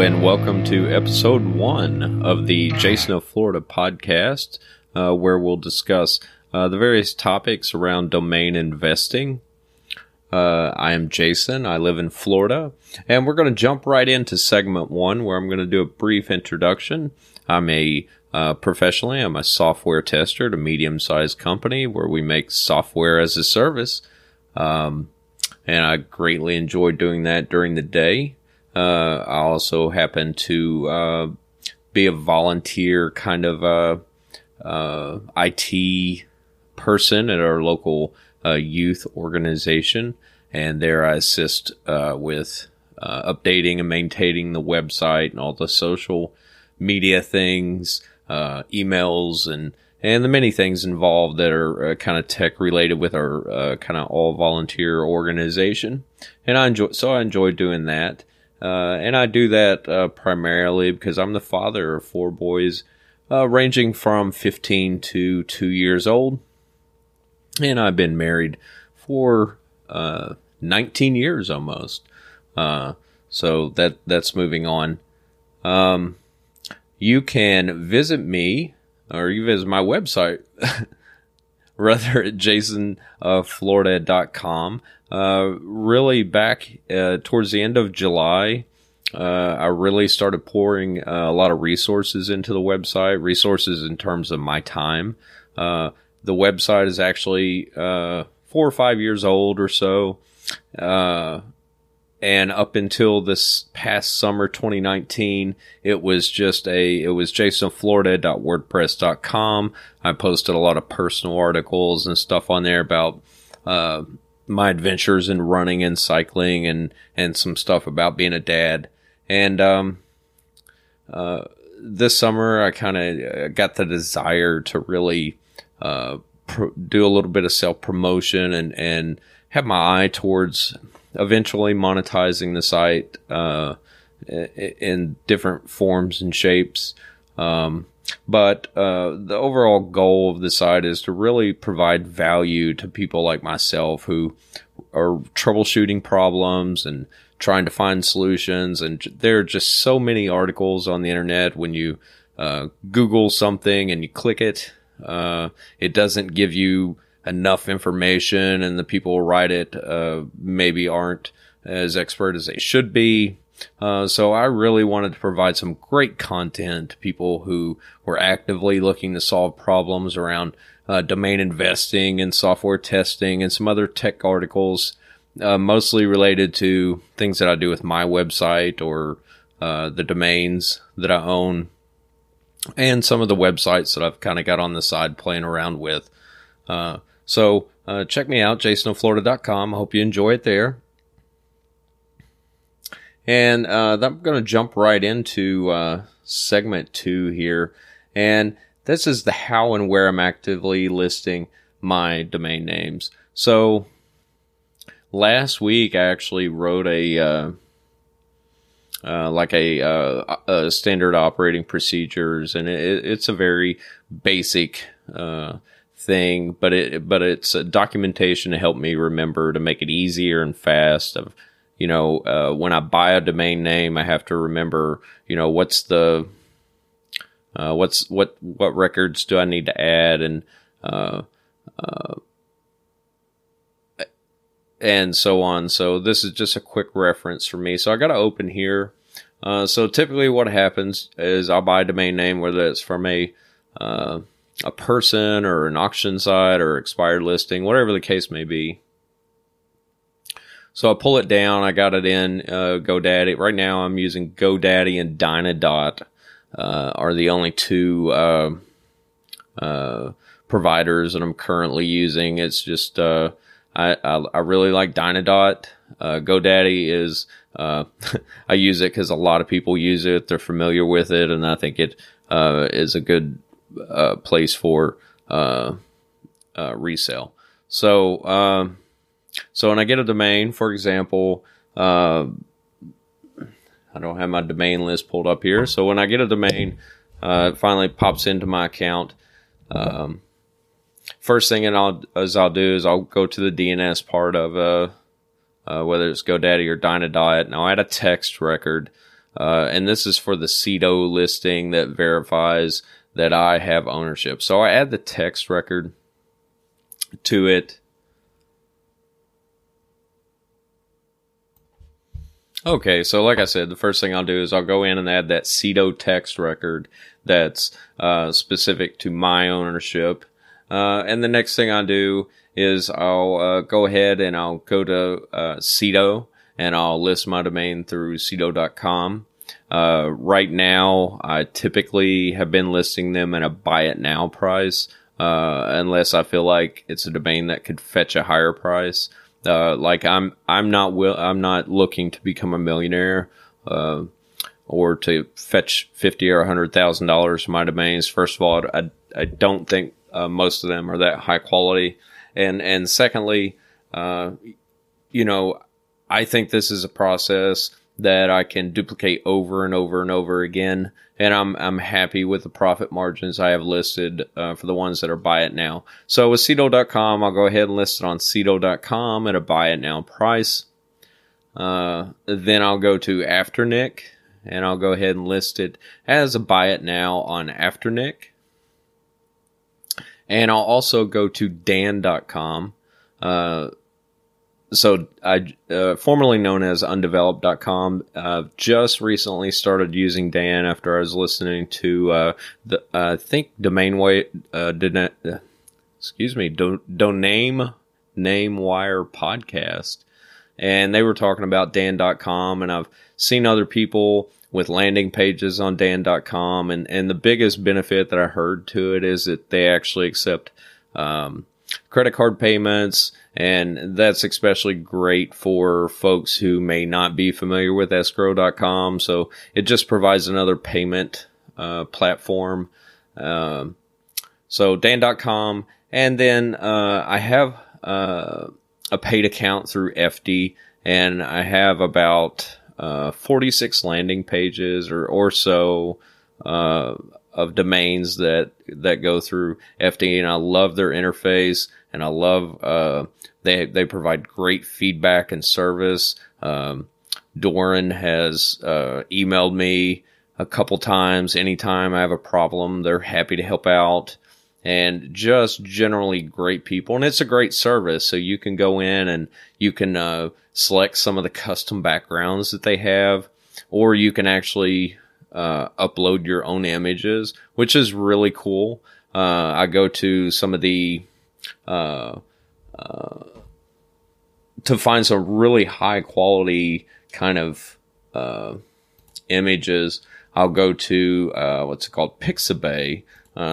And welcome to episode one of the Jason of Florida podcast, uh, where we'll discuss uh, the various topics around domain investing. Uh, I am Jason. I live in Florida, and we're going to jump right into segment one, where I'm going to do a brief introduction. I'm a uh, professionally, I'm a software tester at a medium-sized company where we make software as a service, um, and I greatly enjoy doing that during the day. Uh, I also happen to uh, be a volunteer kind of uh, uh IT person at our local uh, youth organization, and there I assist uh, with updating and maintaining the website and all the social media things, emails, and and the many things involved that are uh, kind of tech related with our uh, kind of all volunteer organization. And I enjoy, so I enjoy doing that. Uh, and I do that uh, primarily because I'm the father of four boys, uh, ranging from 15 to two years old. And I've been married for uh, 19 years almost. Uh, so that that's moving on. Um, you can visit me or you visit my website rather at jasonflorida.com. Uh, really, back uh, towards the end of July, uh, I really started pouring uh, a lot of resources into the website, resources in terms of my time. Uh, the website is actually uh, four or five years old or so. And up until this past summer 2019 it was just a it was jasonflorida.wordpress.com i posted a lot of personal articles and stuff on there about uh, my adventures in running and cycling and and some stuff about being a dad. And um, uh, this summer, I kind of uh, got the desire to really uh, do a little bit of self promotion and and have my eye towards eventually monetizing the site uh, in different forms and shapes. Um, but uh, the overall goal of the site is to really provide value to people like myself who are troubleshooting problems and trying to find solutions. And there are just so many articles on the internet when you uh, Google something and you click it, uh, it doesn't give you enough information, and the people who write it uh, maybe aren't as expert as they should be. Uh, so I really wanted to provide some great content to people who were actively looking to solve problems around uh, domain investing and software testing and some other tech articles, uh, mostly related to things that I do with my website or uh, the domains that I own and some of the websites that I've kind of got on the side playing around with. Uh, so uh, check me out, jasonoflorida.com. I hope you enjoy it there. And uh, I'm going to jump right into uh, segment two here. And this is the how and where I'm actively listing my domain names. So last week I actually wrote a uh, uh, like a, uh, a, standard operating procedures, and it, it's a very basic uh, thing, but it but it's a documentation to help me remember to make it easier and fast of you know, uh, when I buy a domain name, I have to remember, you know, what's the, uh, what's what what records do I need to add and uh, uh, and so on. So this is just a quick reference for me. So I got to open here. Uh, so typically, what happens is I'll buy a domain name, whether it's from a uh, a person or an auction site or expired listing, whatever the case may be. So I pull it down. I got it in uh, GoDaddy. Right now, I'm using GoDaddy and Dynadot uh, are the only two uh, uh, providers that I'm currently using. It's just uh, I, I, I really like Dynadot. Uh, GoDaddy is uh, I use it because a lot of people use it. They're familiar with it, and I think it is a good uh, place for uh, uh, resale. So um, so when I get a domain, for example, uh, I don't have my domain list pulled up here. So when I get a domain, uh, it finally pops into my account. Um, first thing and I'll, as I'll do is I'll go to the DNS part of uh, uh, whether it's GoDaddy or Dynadot, and I'll add a text record. Uh, and this is for the Sedo listing that verifies that I have ownership. So I add the text record to it. Okay, so like I said, the first thing I'll do is I'll go in and add that Sedo text record that's uh, specific to my ownership. Uh, and the next thing I do is I'll uh, go ahead and I'll go to uh, Sedo and I'll list my domain through Sedo.com. Uh, right now, I typically have been listing them at a buy it now price, uh, unless I feel like it's a domain that could fetch a higher price. Uh, like I'm, I'm not will, I'm not looking to become a millionaire, uh, or to fetch fifty or a hundred thousand dollars for my domains. First of all, I, I don't think uh, most of them are that high quality, and and secondly, uh, you know, I think this is a process that I can duplicate over and over and over again. And I'm, I'm happy with the profit margins I have listed uh, for the ones that are buy it now. So with Sedo.com, I'll go ahead and list it on Sedo.com at a buy it now price. Uh, then I'll go to Afternic and I'll go ahead and list it as a buy it now on Afternic. And I'll also go to Dan.com. Uh, so I, uh, formerly known as undeveloped.com, uh, just recently started using Dan after I was listening to, uh, the, I think domain way, uh, didn't, uh, excuse me, do, doname name wire podcast. And they were talking about Dan.com and I've seen other people with landing pages on Dan.com. And, and the biggest benefit that I heard to it is that they actually accept, um, credit card payments, and that's especially great for folks who may not be familiar with escrow.com. So it just provides another payment uh, platform. Um, so Dan.com, and then uh, I have uh, a paid account through Efty, and I have about uh, 46 landing pages or or so uh, of domains that that go through Efty, and I love their interface, and I love uh, they they provide great feedback and service. Um, Doron has uh, emailed me a couple times. Anytime I have a problem, they're happy to help out. And just generally great people. And it's a great service. So you can go in and you can uh, select some of the custom backgrounds that they have, or you can actually uh, upload your own images, which is really cool. Uh, I go to some of the uh, uh, to find some really high quality kind of uh, images. I'll go to uh, what's it called Pixabay.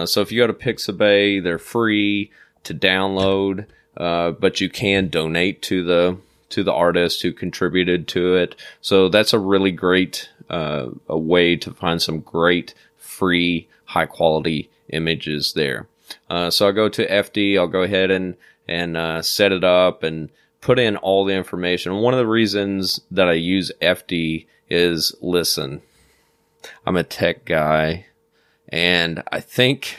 so if you go to Pixabay, they're free to download, but you can donate to the to the artist who contributed to it. So that's a really great uh, a way to find some great free high quality images there. Uh, so I'll go to Efty. I'll go ahead and and uh, set it up and put in all the information. One of the reasons that I use Efty is listen. I'm a tech guy, and I think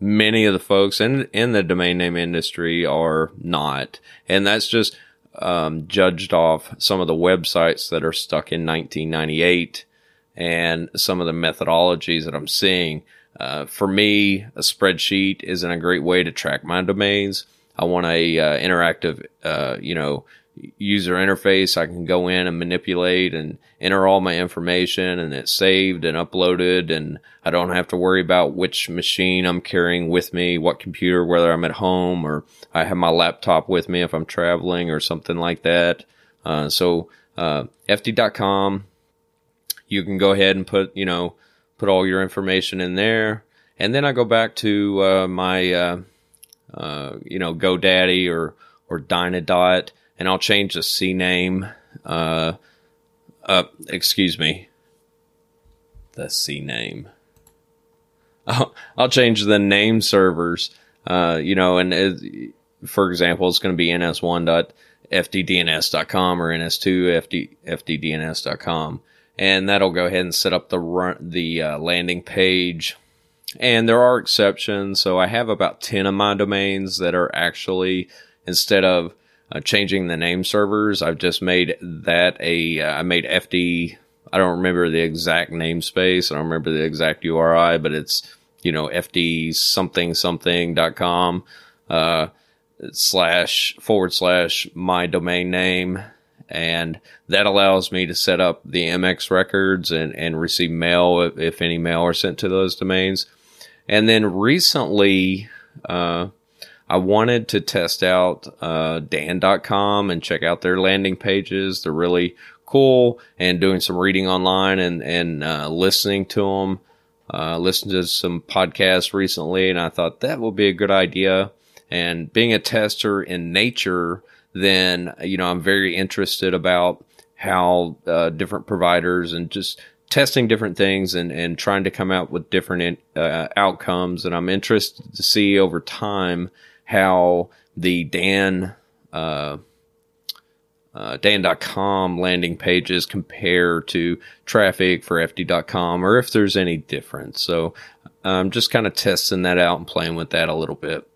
many of the folks in in the domain name industry are not, and that's just um, judged off some of the websites that are stuck in 1998 and some of the methodologies that I'm seeing. Uh, for me, a spreadsheet isn't a great way to track my domains. I want a uh, interactive, uh, you know, user interface. I can go in and manipulate and enter all my information and it's saved and uploaded and I don't have to worry about which machine I'm carrying with me, what computer, whether I'm at home or I have my laptop with me if I'm traveling or something like that. Uh, so, uh, Efty.com, you can go ahead and put, you know, put all your information in there. And then I go back to, uh, my, uh, uh, you know, GoDaddy or, or Dynadot and I'll change the CNAME. Uh, uh, excuse me, the CNAME. I'll, I'll change the name servers. Uh, you know, and it, for example, it's going to be ns1.eftydns.com or ns2.eftydns.com, and that'll go ahead and set up the run, the uh, landing page. And there are exceptions, so I have about ten of my domains that are actually instead of uh, changing the name servers. I've just made that a uh, I made Efty I don't remember the exact namespace. I don't remember the exact URI, but it's, you know, Efty something something dot com, uh, slash forward slash my domain name. And that allows me to set up the MX records and, and receive mail if, if any mail are sent to those domains. And then recently, uh, I wanted to test out uh, Dan.com and check out their landing pages. They're really cool and doing some reading online and, and uh, listening to them. Uh, listened to some podcasts recently and I thought that would be a good idea. And being a tester in nature, then, you know, I'm very interested about how uh, different providers and just testing different things and, and trying to come out with different uh, outcomes. And I'm interested to see over time how the Dan, uh, uh, Dan.com landing pages compare to traffic for Efty.com or if there's any difference. So I'm just kind of testing that out and playing with that a little bit.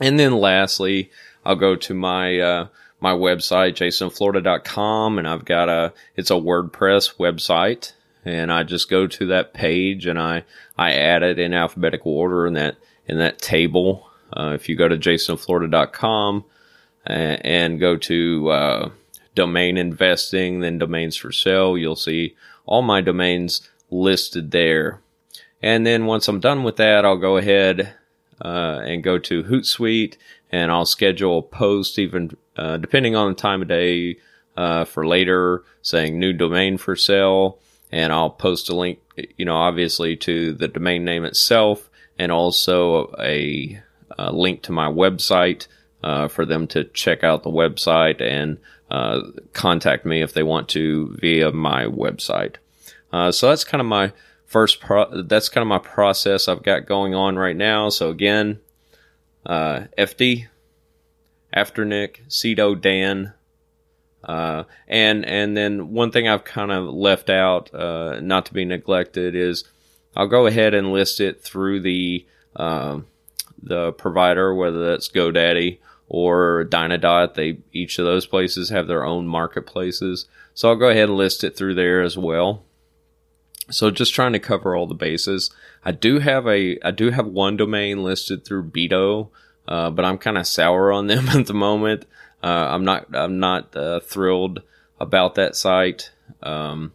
And then lastly, I'll go to my, uh, my website, jasonflorida.com, and I've got a, it's a WordPress website. And I just go to that page and I, I add it in alphabetical order in that, in that table. Uh, if you go to jasonflorida.com and, and go to, uh, domain investing, then domains for sale, you'll see all my domains listed there. And then once I'm done with that, I'll go ahead uh, and go to Hootsuite and I'll schedule a post even uh, depending on the time of day uh, for later saying new domain for sale and I'll post a link you know obviously to the domain name itself and also a, a link to my website uh, for them to check out the website and uh, contact me if they want to via my website. Uh, so that's kind of my first pro- that's kind of my process I've got going on right now. So again, uh, Efty, Afternic, Sedo, Dan, uh, and and then one thing I've kind of left out, uh, not to be neglected, is I'll go ahead and list it through the uh, the provider, whether that's GoDaddy or Dynadot. They each of those places have their own marketplaces, so I'll go ahead and list it through there as well. So just trying to cover all the bases. I do have a I do have one domain listed through Beto, uh, but I'm kind of sour on them at the moment. Uh, I'm not I'm not uh, thrilled about that site, um,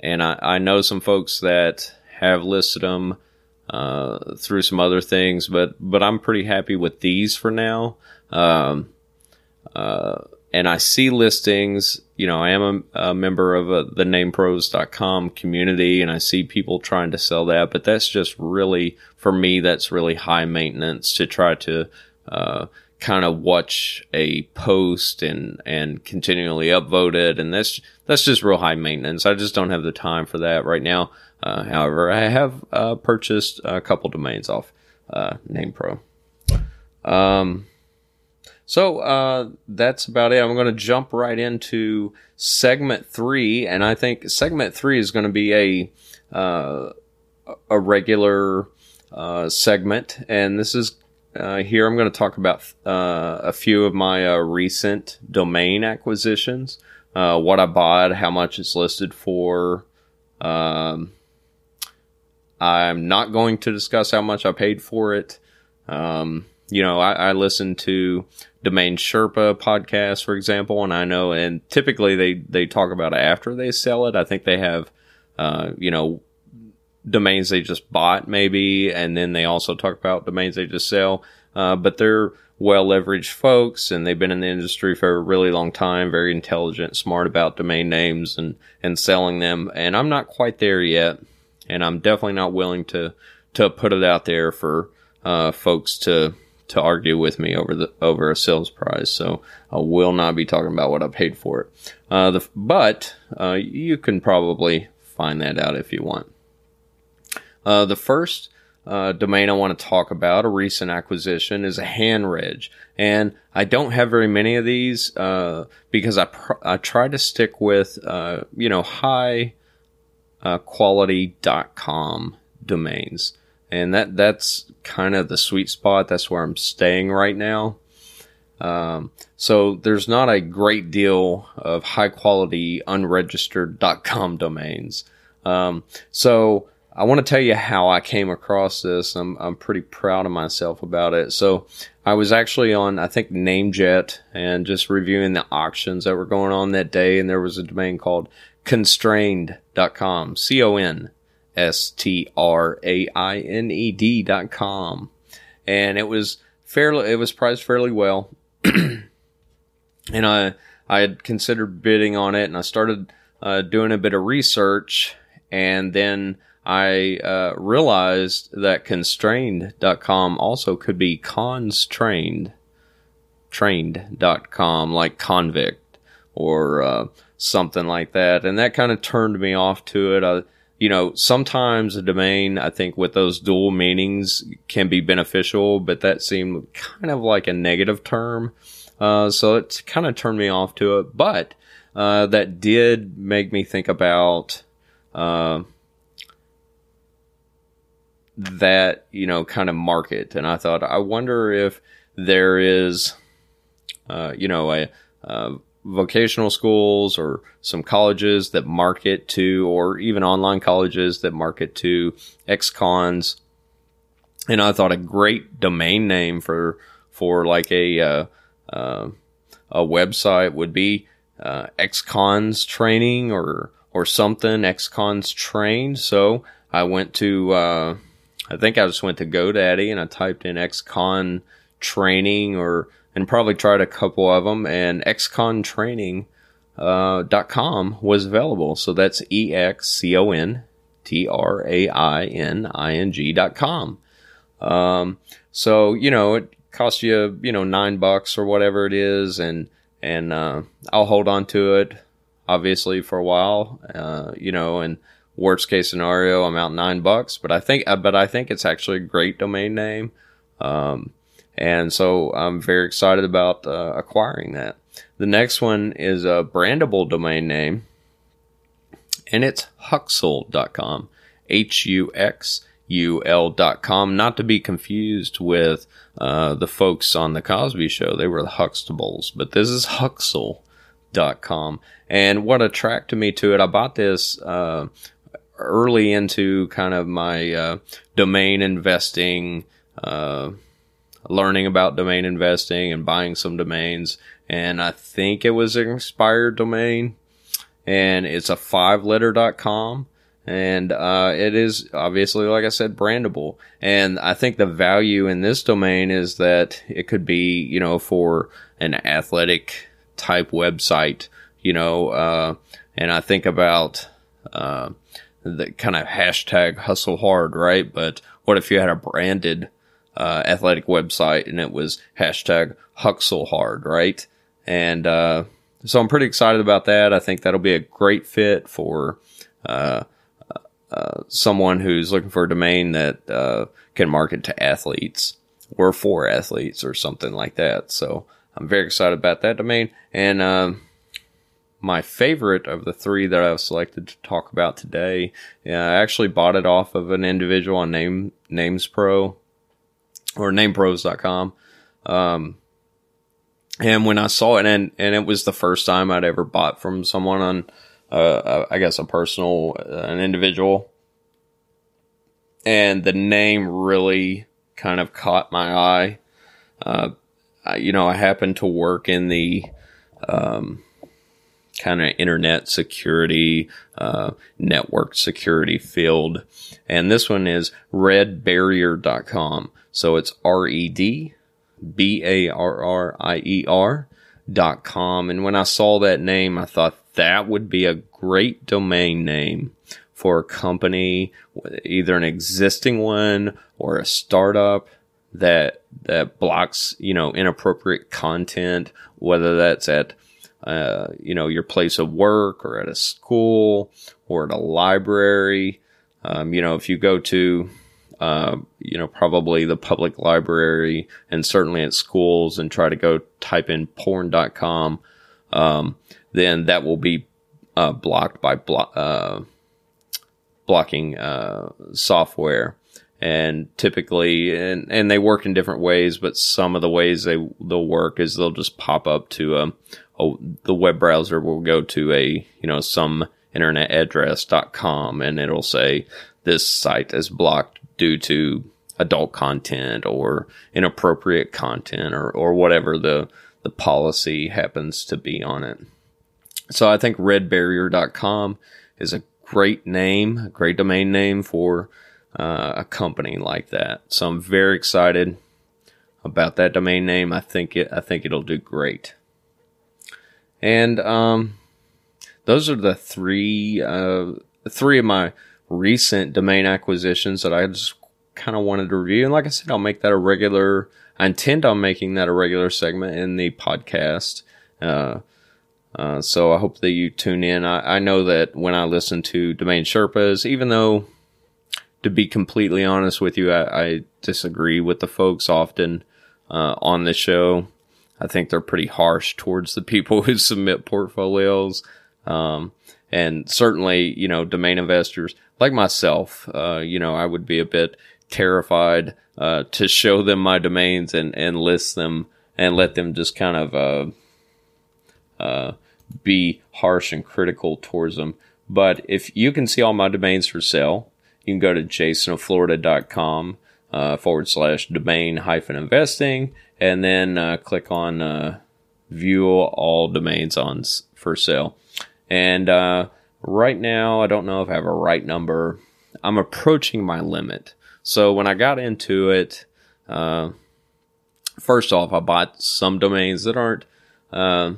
and I, I know some folks that have listed them uh, through some other things, but but I'm pretty happy with these for now. Um, uh, and I see listings. You know, I am a, a member of a, the namepros.com community and I see people trying to sell that, but that's just really, for me, that's really high maintenance to try to, uh, kind of watch a post and, and continually upvote it. And that's, that's just real high maintenance. I just don't have the time for that right now. Uh, however, I have, uh, purchased a couple domains off, uh, NamePro. Um, so uh, that's about it. I'm going to jump right into segment three, and I think segment three is going to be a uh, a regular uh, segment, and this is here. I'm going to talk about a few of my recent domain acquisitions, what I bought, how much it's listed for. Um, I'm not going to discuss how much I paid for it. Um, you know, I, I listen to Domain Sherpa podcast, for example, and I know, and typically they, they talk about it after they sell it. I think they have, uh, you know, domains they just bought maybe, and then they also talk about domains they just sell. Uh, but they're well leveraged folks and they've been in the industry for a really long time, very intelligent, smart about domain names and, and selling them. And I'm not quite there yet. And I'm definitely not willing to, to put it out there for, uh, folks to, to argue with me over the over a sales price. So I will not be talking about what I paid for it. Uh, the, but uh, you can probably find that out if you want. Uh, the first uh, domain I want to talk about, a recent acquisition, is a hand reg, and I don't have very many of these uh, because I pr- I try to stick with uh, you know high quality .com domains and that that's kind of the sweet spot. That's where I'm staying right now. Um, so there's not a great deal of high quality unregistered.com domains. Um, so I want to tell you how I came across this. I'm, I'm pretty proud of myself about it. So I was actually on, I think, Namejet and just reviewing the auctions that were going on that day. And there was a domain called constrained.com, C O N S T R A I N E D.com. And it was fairly, it was priced fairly well. and I, I had considered bidding on it and I started uh, doing a bit of research and then I uh, realized that constrained.com also could be constrained trained.com like convict or uh, something like that. And that kind of turned me off to it. I, you know sometimes a domain i think with those dual meanings can be beneficial but that seemed kind of like a negative term. Uh, so it kind of turned me off to it. But uh, that did make me think about uh, that you know kind of market. And i thought i wonder if there is uh, you know a, a, vocational schools or some colleges that market to or even online colleges that market to ex-cons. And i thought a great domain name for for like a uh, uh, a website would be uh, ex-cons training or or something ex-cons trained. So i went to uh, I think I just went to GoDaddy and I typed in XCon training or and probably tried a couple of them and xcontraining uh, dot com was available. So that's E X C O N T R A I N I N G dot com. Um, so you know it costs you you know nine bucks or whatever it is, and and uh, I'll hold on to it obviously for a while. Uh, you know and Worst case scenario, I'm out nine bucks, but I think, uh, but I think it's actually a great domain name. Um, and so I'm very excited about uh, acquiring that. The next one is a brandable domain name, and it's huxul.com. H U X U L.com. Not to be confused with uh, the folks on The Cosby Show. They were the Huxtables, but this is Huxul.com. And what attracted me to it, I bought this uh, early into kind of my uh, domain investing, uh, learning about domain investing and buying some domains. And I think it was an expired domain and it's a five letter.com. And uh, it is obviously, like I said, brandable. And I think the value in this domain is that it could be, you know, for an athletic type website, you know, uh, and I think about, uh, the kind of hashtag hustle hard, right? But what if you had a branded uh, athletic website and it was hashtag hustle hard, right? And uh, so I'm pretty excited about that. I think that'll be a great fit for uh, uh someone who's looking for a domain that uh, can market to athletes or for athletes or something like that. So I'm very excited about that domain. And um, my favorite of the three that I've selected to talk about today. I actually bought it off of an individual on Name Names Pro or namepros.com. Um, and when I saw it, and, and it was the first time I'd ever bought from someone on, uh, I guess a personal, uh, an individual. And the name really kind of caught my eye. Uh, I, you know, I happened to work in the, um, kind of internet security, uh, network security field. And this one is redbarrier.com. So it's R E D B A R R I E R dot com. And when I saw that name, I thought that would be a great domain name for a company, either an existing one or a startup that that blocks you know inappropriate content, whether that's at uh, you know, your place of work or at a school or at a library. Um, you know, if you go to, uh, you know, probably the public library and certainly at schools and try to go type in porn.com, um, then that will be uh, blocked by blo- uh, blocking uh, software. and typically and and they work in different ways but some of the ways they they'll work is they'll just pop up to um a, the web browser will go to a you know some internet address.com and it'll say this site is blocked due to adult content or inappropriate content or or whatever the the policy happens to be on it so i think redbarrier.com is a great name a great domain name for uh, a company like that. So I'm very excited about that domain name. I think it I think it'll do great. And um, those are the three uh, three of my recent domain acquisitions that I just kind of wanted to review. And like I said, I'll make that a regular. I intend on making that a regular segment in the podcast. Uh, uh, so I hope that you tune in. I, I know that when I listen to Domain Sherpas, even though to be completely honest with you, I, I disagree with the folks often uh, on the show. I think they're pretty harsh towards the people who submit portfolios. Um, and certainly, you know, domain investors like myself, uh, you know, I would be a bit terrified uh, to show them my domains and, and list them and let them just kind of uh, uh, be harsh and critical towards them. But if you can see all my domains for sale, you can go to jasonoflorida.com uh, forward slash domain hyphen investing and then uh, click on uh, view all domains on for sale. And uh, right now, I don't know if I have a right number. I'm approaching my limit. So when I got into it, uh, first off, I bought some domains that aren't, uh,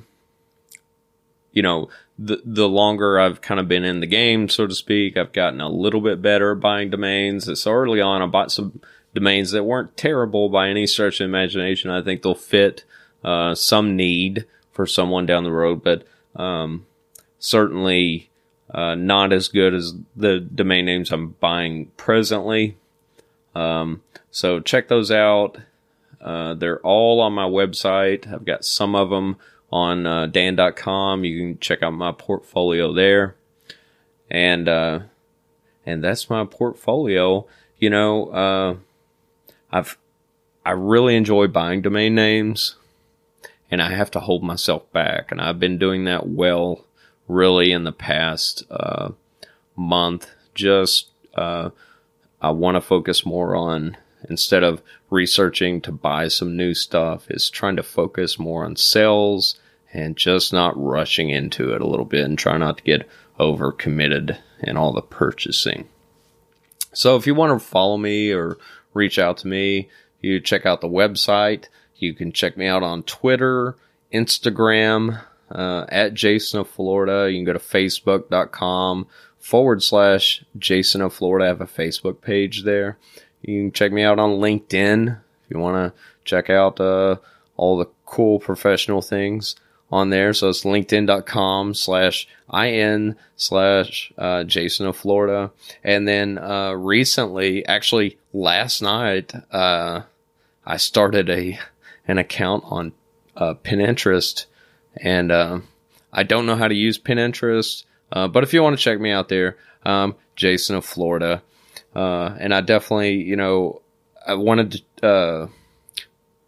you know, the the longer I've kind of been in the game, so to speak, I've gotten a little bit better at buying domains. So early on, I bought some domains that weren't terrible by any stretch of imagination. I think they'll fit uh, some need for someone down the road, but um, certainly uh, not as good as the domain names I'm buying presently. Um, so check those out. Uh, they're all on my website. I've got some of them on uh, dan.com. You can check out my portfolio there. And, uh, and that's my portfolio. You know, uh, I've, I really enjoy buying domain names and I have to hold myself back. And I've been doing that well, really, in the past, uh, month. Just, uh, I want to focus more on instead of researching to buy some new stuff is trying to focus more on sales and just not rushing into it a little bit and try not to get over committed in all the purchasing. So if you want to follow me or reach out to me, you check out the website. You can check me out on Twitter, Instagram, uh, at Jason of Florida. You can go to facebook.com forward slash Jason of Florida. I have a Facebook page there. You can check me out on LinkedIn if you want to check out uh, all the cool professional things on there. So it's linkedin.com slash in slash uh, Jason of Florida. And then uh, recently, actually last night, uh, I started a an account on uh, Pinterest, and uh, I don't know how to use Pinterest. Uh, but if you want to check me out there, um, Jason of Florida, uh, and I definitely, you know, I wanted to uh,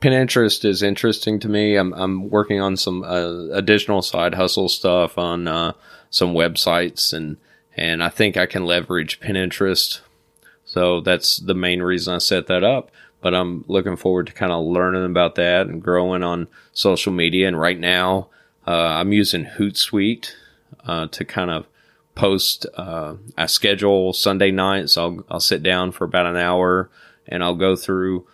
Pinterest is interesting to me. I'm I'm working on some uh, additional side hustle stuff on uh, some websites and and I think I can leverage Pinterest. So that's the main reason I set that up. But I'm looking forward to kind of learning about that and growing on social media. And right now, I'm using Hootsuite uh, to kind of post. Uh, I schedule Sunday nights. I'll I'll sit down for about an hour and I'll go through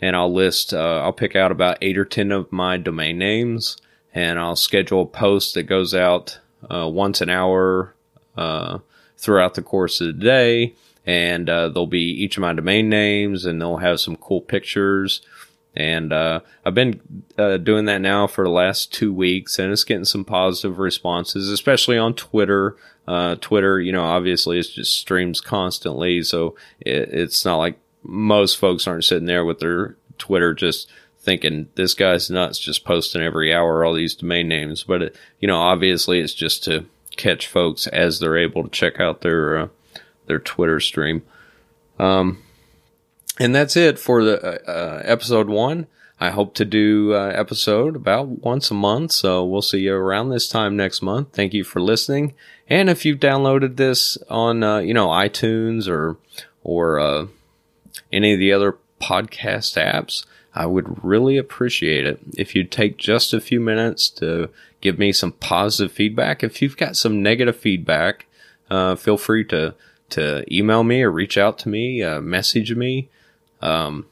and I'll list, uh, I'll pick out about eight or 10 of my domain names and I'll schedule a post that goes out uh, once an hour uh, throughout the course of the day. And uh, there'll be each of my domain names and they'll have some cool pictures. And uh, I've been uh, doing that now for the last two weeks and it's getting some positive responses, especially on Twitter. Twitter, you know, obviously it just streams constantly. So it, it's not like most folks aren't sitting there with their Twitter just thinking this guy's nuts, just posting every hour all these domain names. But it, you know, obviously it's just to catch folks as they're able to check out their uh, their Twitter stream. Um, And that's it for the uh, uh, episode one. I hope to do uh, episode about once a month, so we'll see you around this time next month. Thank you for listening. And if you've downloaded this on uh, you know iTunes or or uh, any of the other podcast apps, I would really appreciate it if you'd take just a few minutes to give me some positive feedback. If you've got some negative feedback, uh, feel free to to email me or reach out to me, uh, message me. Um,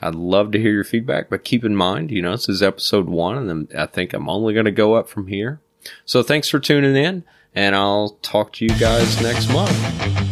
I'd love to hear your feedback, but keep in mind, you know, this is episode one, and I think I'm only going to go up from here. So thanks for tuning in, and I'll talk to you guys next month.